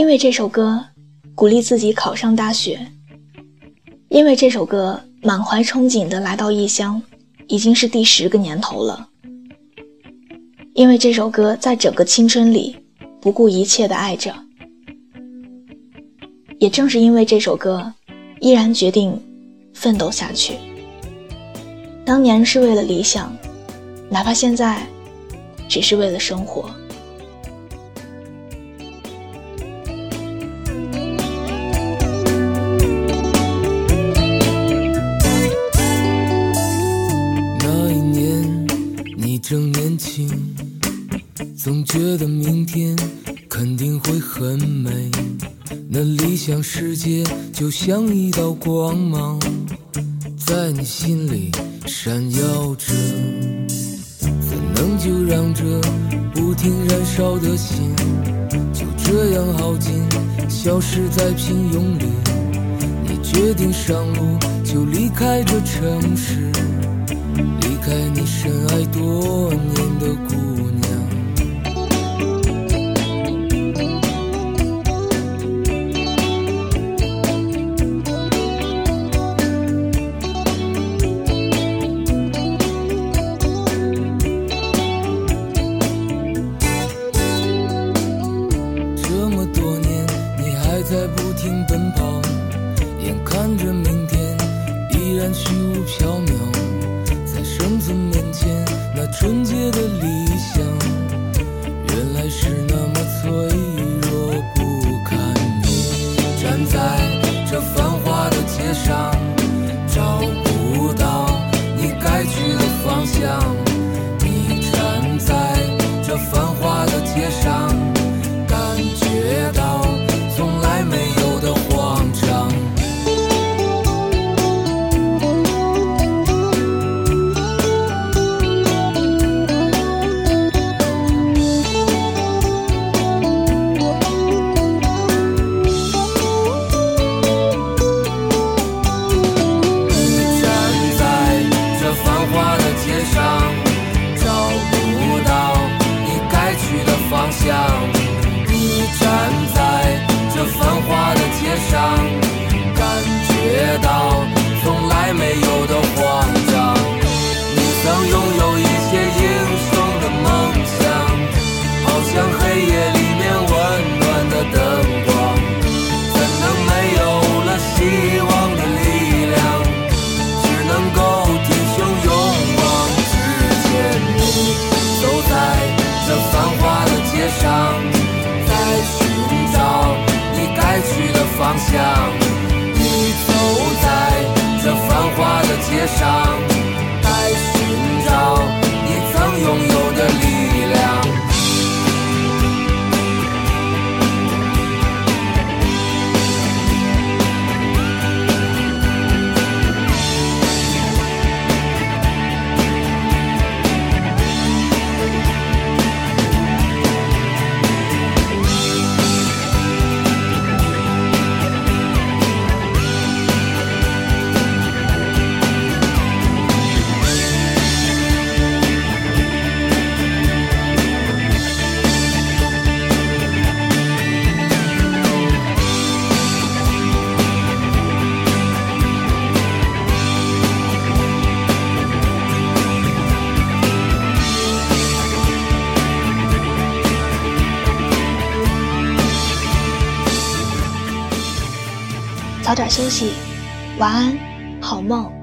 因为这首歌鼓励自己考上大学，因为这首歌满怀憧憬的来到异乡，已经是第十个年头了。因为这首歌在整个青春里不顾一切的爱着，也正是因为这首歌，依然决定奋斗下去。当年是为了理想，哪怕现在只是为了生活。正年轻，总觉得明天肯定会很美。那理想世界就像一道光芒，在你心里闪耀着。怎能就让这不停燃烧的心就这样耗尽，消失在平庸？决定上路，就离开这城市。离开你深爱多年看着明天依然虚无缥缈。在生存面前，那纯洁的理想，原来是那么脆弱不堪。你站在这繁华的街上，找不到你该去的方向。你站在这繁华的街上，方向。你走在这繁华的街上，早点休息，晚安，好梦。